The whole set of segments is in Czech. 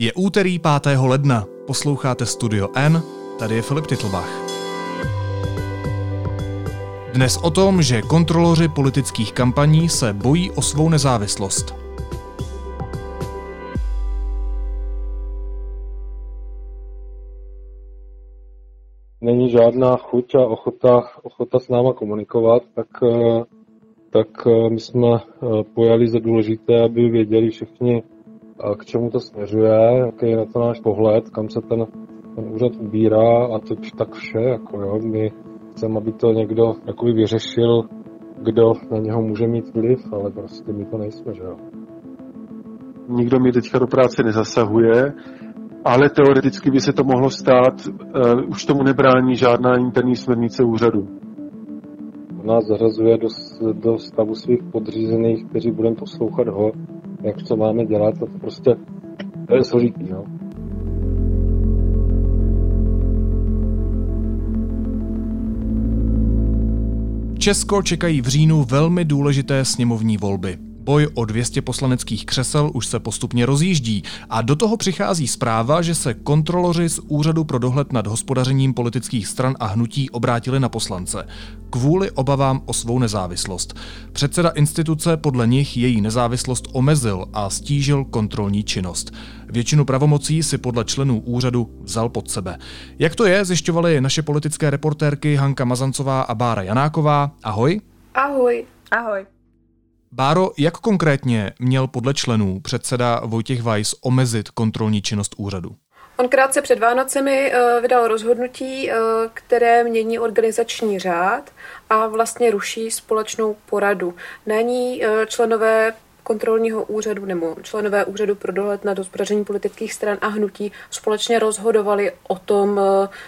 Je úterý 5. ledna, posloucháte Studio N, tady je Filip Titlbach. Dnes o tom, že kontroloři politických kampaní se bojí o svou nezávislost. Není žádná chuť a ochota, ochota s náma komunikovat, tak, eh, tak eh, my jsme eh, pojali za důležité, aby věděli všichni, k čemu to směřuje, jaký je na to náš pohled, kam se ten, ten úřad ubírá a to tak vše. Jako jo. My chceme, aby to někdo jakoby vyřešil, kdo na něho může mít vliv, ale prostě my to nejsme, že jo. Nikdo mi teďka do práce nezasahuje, ale teoreticky by se to mohlo stát, uh, už tomu nebrání žádná interní směrnice úřadu. Nás zařazuje do, do stavu svých podřízených, kteří budeme poslouchat ho, jak co máme dělat, to prostě to je složitý, no. Česko čekají v říjnu velmi důležité sněmovní volby. Boj o 200 poslaneckých křesel už se postupně rozjíždí a do toho přichází zpráva, že se kontroloři z Úřadu pro dohled nad hospodařením politických stran a hnutí obrátili na poslance kvůli obavám o svou nezávislost. Předseda instituce podle nich její nezávislost omezil a stížil kontrolní činnost. Většinu pravomocí si podle členů úřadu vzal pod sebe. Jak to je, zjišťovaly naše politické reportérky Hanka Mazancová a Bára Janáková. Ahoj. Ahoj. Ahoj. Báro, jak konkrétně měl podle členů předseda Vojtěch Weiss omezit kontrolní činnost úřadu? On krátce před Vánocemi eh, vydal rozhodnutí, eh, které mění organizační řád a vlastně ruší společnou poradu. Na ní eh, členové kontrolního úřadu nebo členové úřadu pro dohled nad hospodaření politických stran a hnutí společně rozhodovali o tom,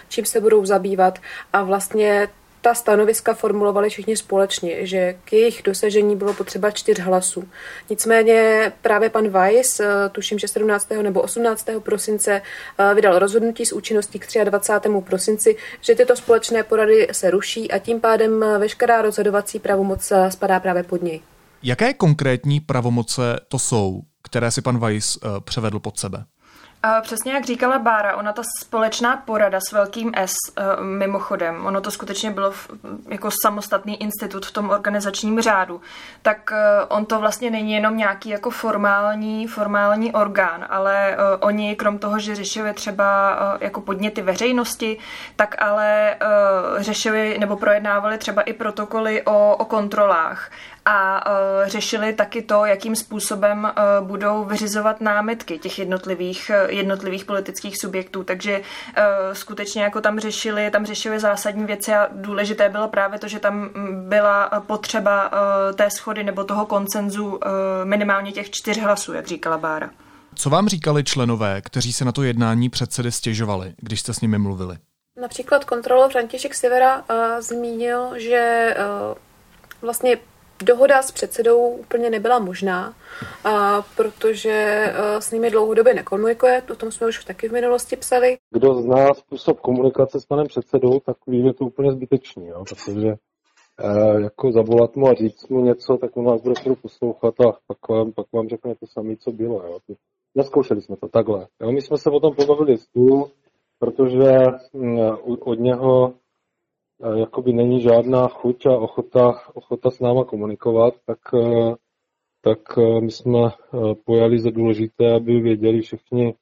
čím se budou zabývat a vlastně ta stanoviska formulovali všichni společně, že k jejich dosažení bylo potřeba čtyř hlasů. Nicméně právě pan Weiss, eh, tuším, že 17. nebo 18. prosince eh, vydal rozhodnutí s účinností k 23. prosinci, že tyto společné porady se ruší a tím pádem eh, veškerá rozhodovací pravomoc spadá právě pod něj. Jaké konkrétní pravomoce to jsou, které si pan Weiss převedl pod sebe? Přesně jak říkala Bára, ona ta společná porada s velkým S, eh, mimochodem, ono to skutečně bylo jako samostatný institut v tom organizačním řádu, tak eh, on to vlastně není jenom nějaký jako formální, formální orgán, ale eh, oni krom toho, že řešili třeba jako podněty veřejnosti, tak ale řešili nebo projednávali třeba i protokoly o, o kontrolách a řešili taky to, jakým způsobem budou vyřizovat námitky těch jednotlivých, jednotlivých politických subjektů. Takže uh, skutečně jako tam řešili, tam řešili zásadní věci a důležité bylo právě to, že tam byla potřeba uh, té schody nebo toho koncenzu minimálně těch čtyř hlasů, jak říkala Bára. Co vám říkali členové, kteří se na to jednání předsedy stěžovali, když jste s nimi mluvili? Například kontrolor František Sivera uh, zmínil, že uh, vlastně dohoda s předsedou úplně nebyla možná, a, protože a, s nimi dlouhodobě nekomunikuje, o tom jsme už taky v minulosti psali. Kdo zná způsob komunikace s panem předsedou, tak ví, že to úplně zbytečný, jo, protože e, jako zavolat mu a říct mu něco, tak on vás bude chvíli poslouchat a pak vám, pak vám řekne to samé, co bylo. Jo. Neskoušeli jsme to takhle. Jo. My jsme se o tom pobavili stůl, protože od něho jakoby není žádná chuť a ochota, ochota s náma komunikovat, tak, eh, tak eh, my jsme eh, pojali za důležité, aby věděli všichni,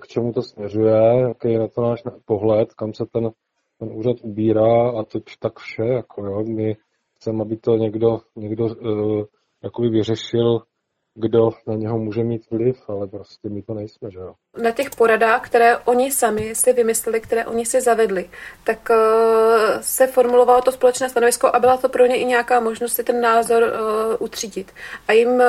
k čemu to směřuje, jaký je na to náš pohled, kam se ten, ten úřad ubírá a to tak vše. Jako jo. My chceme, aby to někdo, někdo jakoby vyřešil kdo na něho může mít vliv, ale prostě my to nejsme, že jo. Na těch poradách, které oni sami si vymysleli, které oni si zavedli, tak uh, se formulovalo to společné stanovisko a byla to pro ně i nějaká možnost si ten názor uh, utřídit. A jim uh,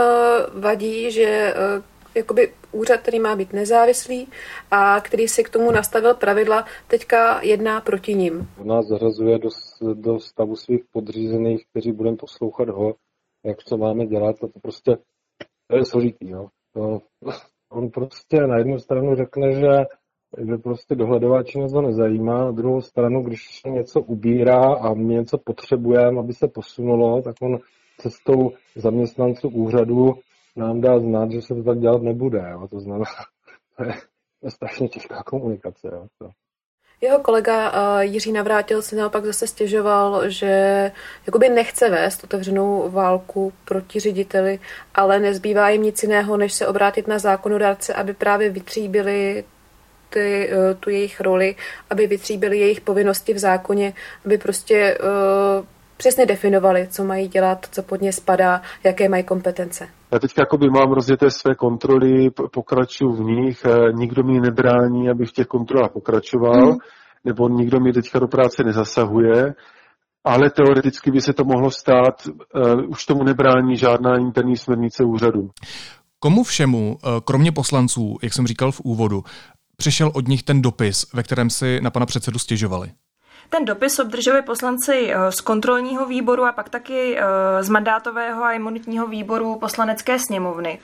vadí, že uh, jakoby úřad, který má být nezávislý a který si k tomu nastavil pravidla, teďka jedná proti ním. Nás zařazuje do, do stavu svých podřízených, kteří budeme poslouchat ho, jak co máme dělat a to prostě to je složitý, jo. To, on prostě na jednu stranu řekne, že, že prostě dohledová činnost ho nezajímá, na druhou stranu, když něco ubírá a my něco potřebujeme, aby se posunulo, tak on cestou zaměstnanců úřadu nám dá znát, že se to tak dělat nebude. Jo. To, znamená, to je, to je strašně těžká komunikace. Jo, to. Jeho kolega uh, Jiří Navrátil si naopak zase stěžoval, že jakoby nechce vést otevřenou válku proti řediteli, ale nezbývá jim nic jiného, než se obrátit na zákonodárce, aby právě vytříbili ty, uh, tu jejich roli, aby vytříbili jejich povinnosti v zákoně, aby prostě uh, přesně definovali, co mají dělat, co pod ně spadá, jaké mají kompetence. Já teď jakoby mám rozjeté své kontroly, pokračuju v nich, nikdo mi nebrání, aby v těch kontrolách pokračoval, mm. nebo nikdo mi teďka do práce nezasahuje, ale teoreticky by se to mohlo stát, uh, už tomu nebrání žádná interní směrnice úřadu. Komu všemu, eh, kromě poslanců, jak jsem říkal v úvodu, přišel od nich ten dopis, ve kterém si na pana předsedu stěžovali? Ten dopis obdrželi poslanci eh, z kontrolního výboru a pak taky eh, z mandátového a imunitního výboru poslanecké sněmovny.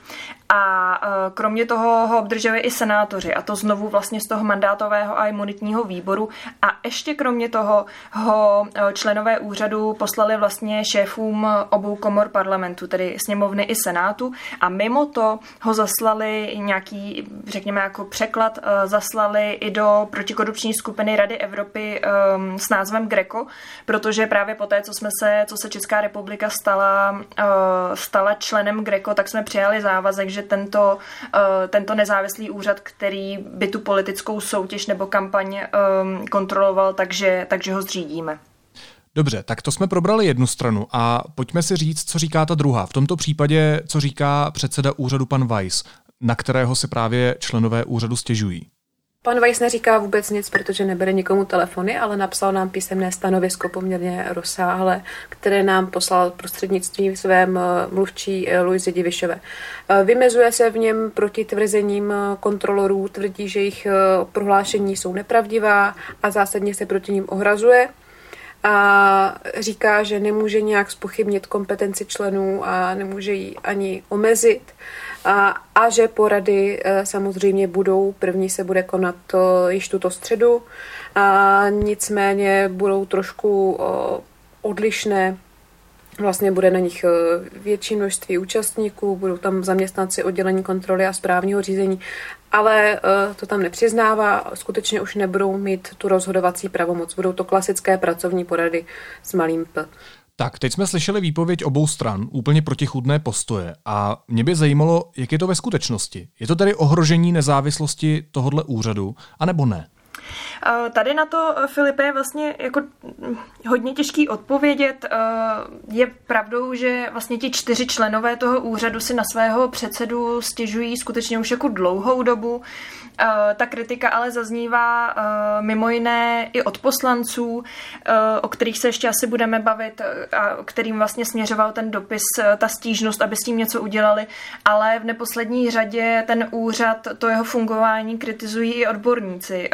A eh, kromě toho ho obdrželi i senátoři, a to znovu vlastně z toho mandátového a imunitního výboru. A ještě kromě toho ho členové úřadu poslali vlastně šéfům obou komor parlamentu, tedy sněmovny i senátu. A mimo to ho zaslali nějaký, řekněme, jako překlad, zaslali i do protikorupční skupiny Rady Evropy s názvem Greco, protože právě po té, co jsme se, co se Česká republika stala, stala členem Greco, tak jsme přijali závazek, že tento, eh, tento nezávislý úřad, který by tu politickou soutěž nebo kampaň eh, kontroloval, takže, takže ho zřídíme. Dobře, tak to jsme probrali jednu stranu a pojďme si říct, co říká ta druhá. V tomto případě, co říká předseda úřadu pan Weiss, na kterého se právě členové úřadu stěžují. Pan Weiss neříká vůbec nic, protože nebere nikomu telefony, ale napsal nám písemné stanovisko poměrně rozsáhle, které nám poslal prostřednictvím svém eh, mluvčí eh, Luizy Divišové. Eh, vymezuje se v něm proti tvrzením kontrolorů, tvrdí, že jejich prohlášení jsou nepravdivá a zásadně se proti ním ohrazuje a říká, že nemůže nějak spochybnit kompetenci členů a nemůže ji ani omezit a, a že porady e, samozřejmě budou, první se bude konat to, již tuto středu, a nicméně budou trošku o, odlišné. Vlastně bude na nich větší množství účastníků, budou tam zaměstnanci oddělení kontroly a správního řízení, ale to tam nepřiznává, skutečně už nebudou mít tu rozhodovací pravomoc, budou to klasické pracovní porady s malým P. Tak, teď jsme slyšeli výpověď obou stran, úplně protichudné postoje a mě by zajímalo, jak je to ve skutečnosti. Je to tedy ohrožení nezávislosti tohohle úřadu, anebo ne? Tady na to, Filipe, je vlastně jako hodně těžký odpovědět. Je pravdou, že vlastně ti čtyři členové toho úřadu si na svého předsedu stěžují skutečně už jako dlouhou dobu. Eh, ta kritika ale zaznívá eh, mimo jiné i od poslanců, eh, o kterých se ještě asi budeme bavit a kterým vlastně směřoval ten dopis, ta stížnost, aby s tím něco udělali, ale v neposlední řadě ten úřad, to jeho fungování kritizují i odborníci.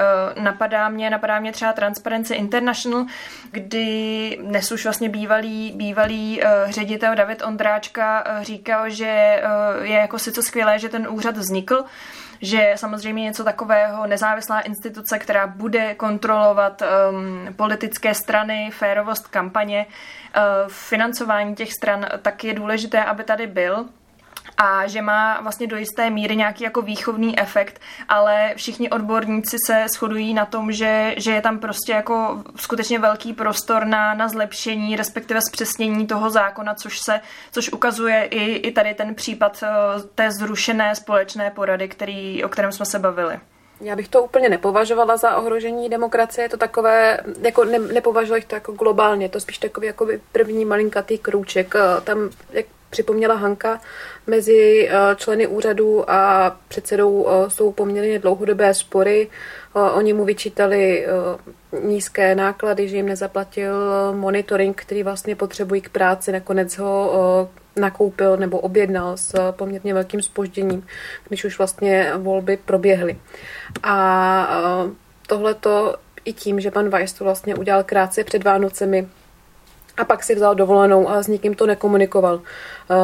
Napadá mě, napadá mě třeba Transparency International, kdy dnes už vlastně bývalý, bývalý ředitel David Ondráčka říkal, že je jako sice skvělé, že ten úřad vznikl, že samozřejmě něco takového, nezávislá instituce, která bude kontrolovat um, politické strany, férovost kampaně, uh, financování těch stran, tak je důležité, aby tady byl a že má vlastně do jisté míry nějaký jako výchovný efekt, ale všichni odborníci se shodují na tom, že, že je tam prostě jako skutečně velký prostor na, na zlepšení, respektive zpřesnění toho zákona, což se, což ukazuje i, i tady ten případ eh, té zrušené společné porady, který, o kterém jsme se bavili. Já bych to úplně nepovažovala za ohrožení demokracie, je to takové, jako ne, nepovažovala to jako globálně, to spíš takový jako první malinkatý krůček. Eh, tam, jak připomněla Hanka, mezi eh, členy úřadu a předsedou eh, jsou poměrně dlouhodobé spory. Eh, oni mu vyčítali nízké náklady, že jim nezaplatil monitoring, který vlastně potřebují k práci. Nakonec ho nakoupil nebo objednal s poměrně velkým spožděním, když už vlastně volby proběhly. A tohleto i tím, že pan Weiss to vlastně udělal krátce před Vánocemi, a pak si vzal dovolenou a s nikým to nekomunikoval. Uh,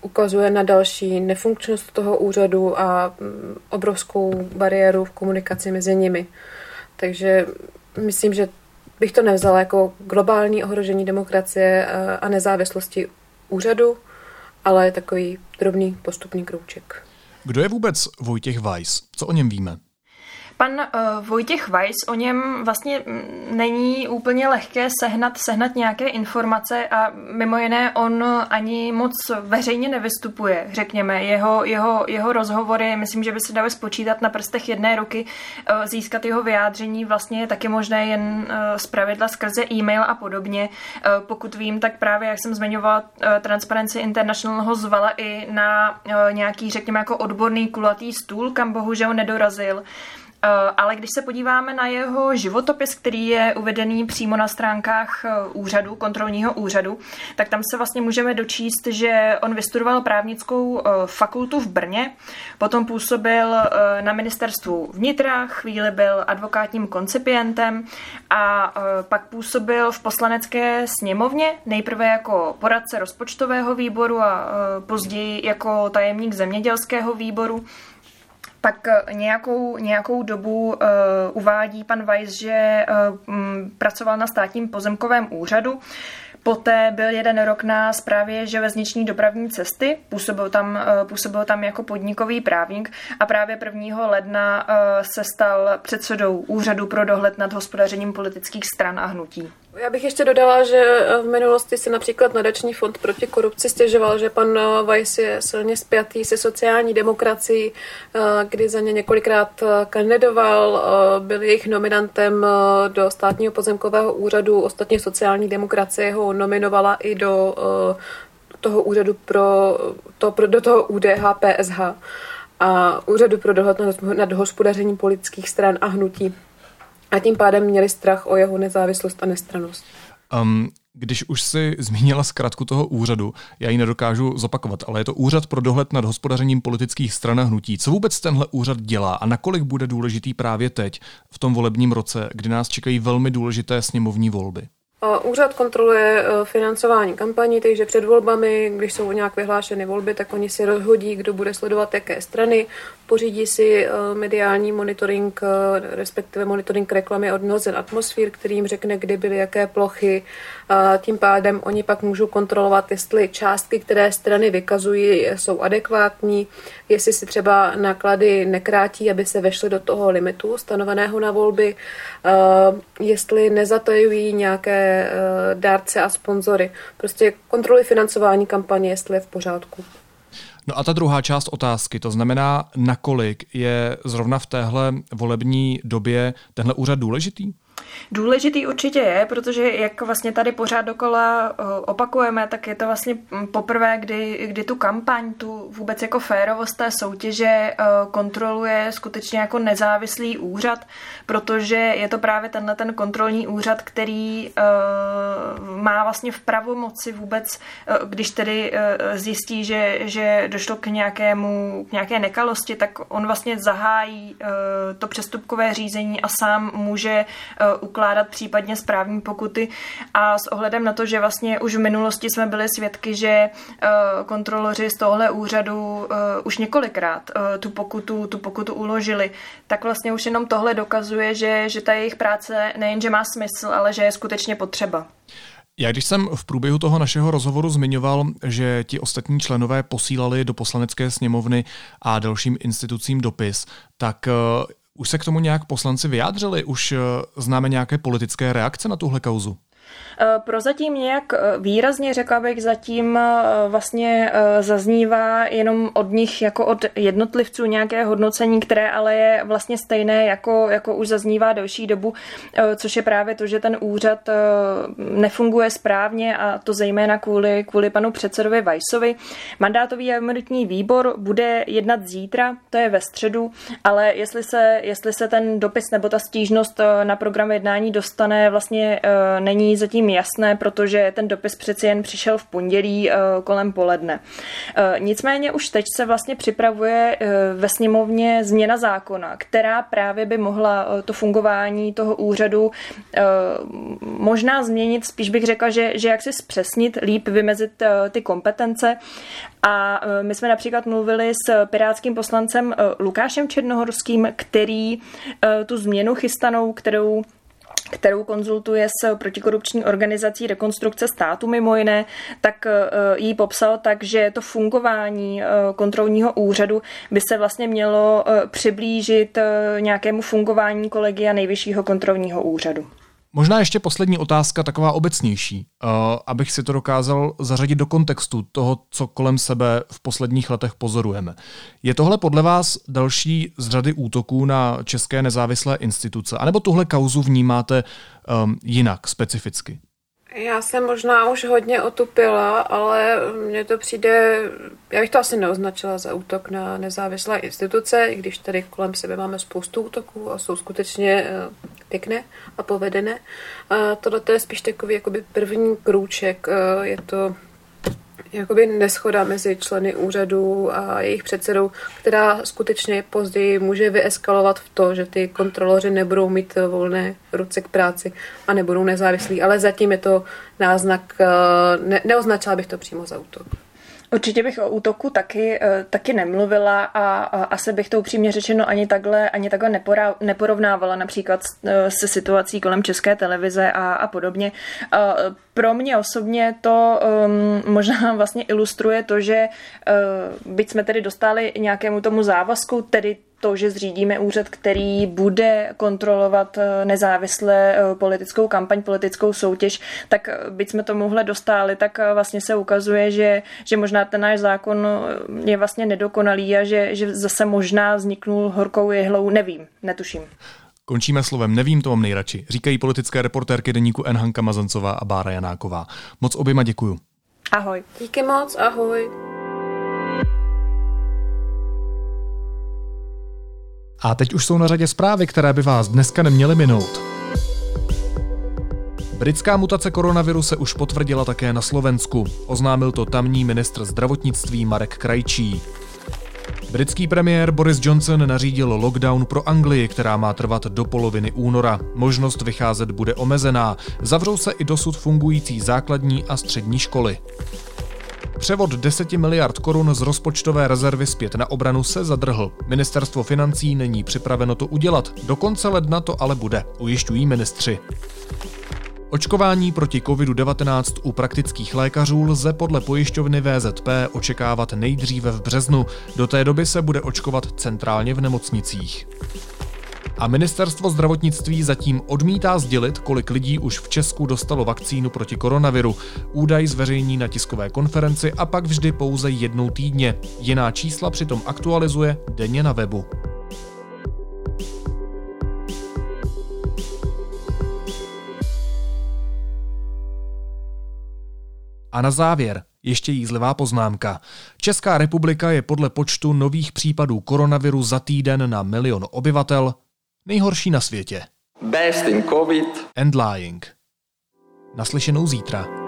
ukazuje na další nefunkčnost toho úřadu a mm, obrovskou bariéru v komunikaci mezi nimi. Takže myslím, že bych to nevzala jako globální ohrožení demokracie uh, a nezávislosti úřadu, ale takový drobný postupný krouček. Kdo je vůbec Vojtěch Weiss? Co o něm víme? Pan uh, Vojtěch Weiss, o něm vlastně není úplně lehké sehnat, sehnat nějaké informace a mimo jiné on ani moc veřejně nevystupuje, řekněme. Jeho, jeho, jeho rozhovory, myslím, že by se dalo spočítat na prstech jedné ruky, uh, získat jeho vyjádření vlastně je taky možné jen uh, z pravidla skrze e-mail a podobně. Uh, pokud vím, tak právě, jak jsem zmiňovala, uh, Transparency International ho zvala i na uh, nějaký, řekněme, jako odborný kulatý stůl, kam bohužel nedorazil. Eh, ale když se podíváme na jeho životopis, který je uvedený přímo na stránkách eh, úřadu, kontrolního úřadu, tak tam se vlastně můžeme dočíst, že on vystudoval právnickou eh, fakultu v Brně, potom působil na ministerstvu vnitra, chvíli byl advokátním koncipientem a pak působil v poslanecké sněmovně, nejprve jako poradce rozpočtového výboru a později jako tajemník zemědělského výboru. Pak eh, nějakou, nějakou dobu uh, uvádí pan Weiss, že uh, pracoval na státním pozemkovém úřadu. Poté byl jeden rok na správě železniční dopravní cesty, působil tam, působil tam jako podnikový právník a právě 1. ledna se stal předsedou Úřadu pro dohled nad hospodařením politických stran a hnutí. Já bych ještě dodala, že v minulosti si například nadační fond proti korupci stěžoval, že pan Weiss je silně spjatý se sociální demokracií, kdy za ně několikrát kandidoval, byl jejich nominantem do státního pozemkového úřadu, ostatně sociální demokracie ho nominovala i do toho úřadu pro, to, pro do toho UDH PSH a úřadu pro dohled nad hospodařením politických stran a hnutí a tím pádem měli strach o jeho nezávislost a nestranost. Um, když už si zmínila zkrátku toho úřadu, já ji nedokážu zopakovat, ale je to úřad pro dohled nad hospodařením politických stran a hnutí. Co vůbec tenhle úřad dělá a nakolik bude důležitý právě teď, v tom volebním roce, kdy nás čekají velmi důležité sněmovní volby? Úřad kontroluje e, financování kampaní, takže před volbami, když jsou nějak vyhlášeny volby, tak oni si rozhodí, kdo bude sledovat jaké strany, pořídí si e, mediální monitoring, e, respektive monitoring reklamy od Nozen Atmosphere, který jim řekne, kdy byly jaké plochy. Tím pádem oni pak můžou kontrolovat, jestli částky, které strany vykazují, jsou adekvátní, jestli si třeba náklady nekrátí, aby se vešly do toho limitu stanoveného na volby, jestli nezatajují nějaké Eh, dárce a sponzory. Prostě kontrolují financování kampaně, jestli je v pořádku. No a ta druhá část otázky, to znamená, nakolik je zrovna v téhle volební době tenhle úřad důležitý? Důležitý určitě je, protože jak vlastně tady pořád dokola eh, opakujeme, tak je to vlastně poprvé, kdy, kdy tu kampaň, tu vůbec jako férovost té soutěže eh, kontroluje skutečně jako nezávislý úřad, protože je to právě tenhle ten kontrolní úřad, který eh, má vlastně v pravomoci vůbec, když tedy zjistí, že, že došlo k nějakému, k nějaké nekalosti, tak on vlastně zahájí to přestupkové řízení a sám může ukládat případně správní pokuty a s ohledem na to, že vlastně už v minulosti jsme byli svědky, že eh, kontroloři z tohle úřadu eh, už několikrát eh, tu pokutu, tu pokutu uložili, tak vlastně už jenom tohle dokazuje, že, že ta jejich práce nejenže má smysl, ale že je skutečně potřeba. Já když jsem v průběhu toho našeho rozhovoru zmiňoval, že ti ostatní členové posílali do poslanecké sněmovny a dalším institucím dopis, tak už se k tomu nějak poslanci vyjádřili? Už eh, známe nějaké politické reakce na tuhle kauzu? Eh, prozatím nějak eh, výrazně, řekla bych, zatím eh, vlastně zaznívá jenom od nich jako od jednotlivců nějaké hodnocení, které ale je vlastně stejné, jako, jako už zaznívá delší dobu, což je právě to, že ten úřad nefunguje správně a to zejména kvůli, kvůli panu předsedovi Vajsovi. Mandátový a imunitní výbor bude jednat zítra, to je ve středu, ale jestli se, jestli se ten dopis nebo ta stížnost na program jednání dostane, vlastně není zatím jasné, protože ten dopis přeci jen přišel v pondělí eh, kolem poledne. Eh, nicméně už teď se vlastně připravuje eh, ve sněmovně změna zákona, která právě by mohla to fungování toho úřadu možná změnit, spíš bych řekla, že, že jak si zpřesnit, líp vymezit ty kompetence. A my jsme například mluvili s pirátským poslancem Lukášem Černohorským, který tu změnu chystanou, kterou kterou konzultuje s protikorupční organizací rekonstrukce státu mimo jiné, tak jí popsal tak, že to fungování kontrolního úřadu by se vlastně mělo přiblížit nějakému fungování kolegia nejvyššího kontrolního úřadu. Možná ještě poslední otázka, taková obecnější, uh, abych si to dokázal zařadit do kontextu toho, co kolem sebe v posledních letech pozorujeme. Je tohle podle vás další z řady útoků na české nezávislé instituce, anebo tuhle kauzu vnímáte um, jinak, specificky? Já jsem možná už hodně otupila, ale mně to přijde, já bych to asi neoznačila za útok na nezávislé instituce, i když tady kolem sebe máme spoustu útoků a jsou skutečně eh, pěkné a povedené. Tohle je spíš takový jakoby první krůček, eh, je to jakoby neschoda mezi členy úřadu a jejich předsedou, která skutečně později může vyeskalovat v to, že ty kontroloři nebudou mít volné ruce k práci a nebudou nezávislí, ale zatím je to náznak, eh, ne, neoznačila bych to přímo za útok. Určitě bych o útoku taky, eh, taky nemluvila a, a asi bych to upřímně řečeno ani takhle, ani takhle nepora, neporovnávala například eh, se situací kolem české televize a, a podobně. Pro mě osobně to um, možná vlastně ilustruje to, že uh, byť jsme tedy dostali nějakému tomu závazku, tedy to, že zřídíme úřad, který bude kontrolovat eh, nezávisle eh, politickou kampaň, politickou soutěž, tak eh, byť jsme tomuhle dostali, tak vlastně se ukazuje, že, že možná ten náš zákon je vlastně nedokonalý a že, že zase možná vzniknul horkou jehlou, nevím, netuším. Končíme slovem nevím, to mám nejradši, říkají politické reportérky deníku N. Hanka Mazancová a Bára Janáková. Moc oběma děkuju. Ahoj. Díky moc, ahoj. A teď už jsou na řadě zprávy, které by vás dneska neměly minout. Britská mutace koronaviru se už potvrdila také na Slovensku. Oznámil to tamní ministr zdravotnictví Marek Krajčí. Britský premiér Boris Johnson nařídil lockdown pro Anglii, která má trvat do poloviny února. Možnost vycházet bude omezená. Zavřou se i dosud fungující základní a střední školy. Převod 10 miliard korun z rozpočtové rezervy zpět na obranu se zadrhl. Ministerstvo financí není připraveno to udělat. Do konce ledna to ale bude, ujišťují ministři. Očkování proti COVID-19 u praktických lékařů lze podle pojišťovny VZP očekávat nejdříve v březnu. Do té doby se bude očkovat centrálně v nemocnicích. A ministerstvo zdravotnictví zatím odmítá sdělit, kolik lidí už v Česku dostalo vakcínu proti koronaviru. Údaj zveřejní na tiskové konferenci a pak vždy pouze jednou týdně. Jiná čísla přitom aktualizuje denně na webu. A na závěr ještě jízlivá poznámka. Česká republika je podle počtu nových případů koronaviru za týden na milion obyvatel nejhorší na světě. Best in COVID. And lying. Naslyšenou zítra.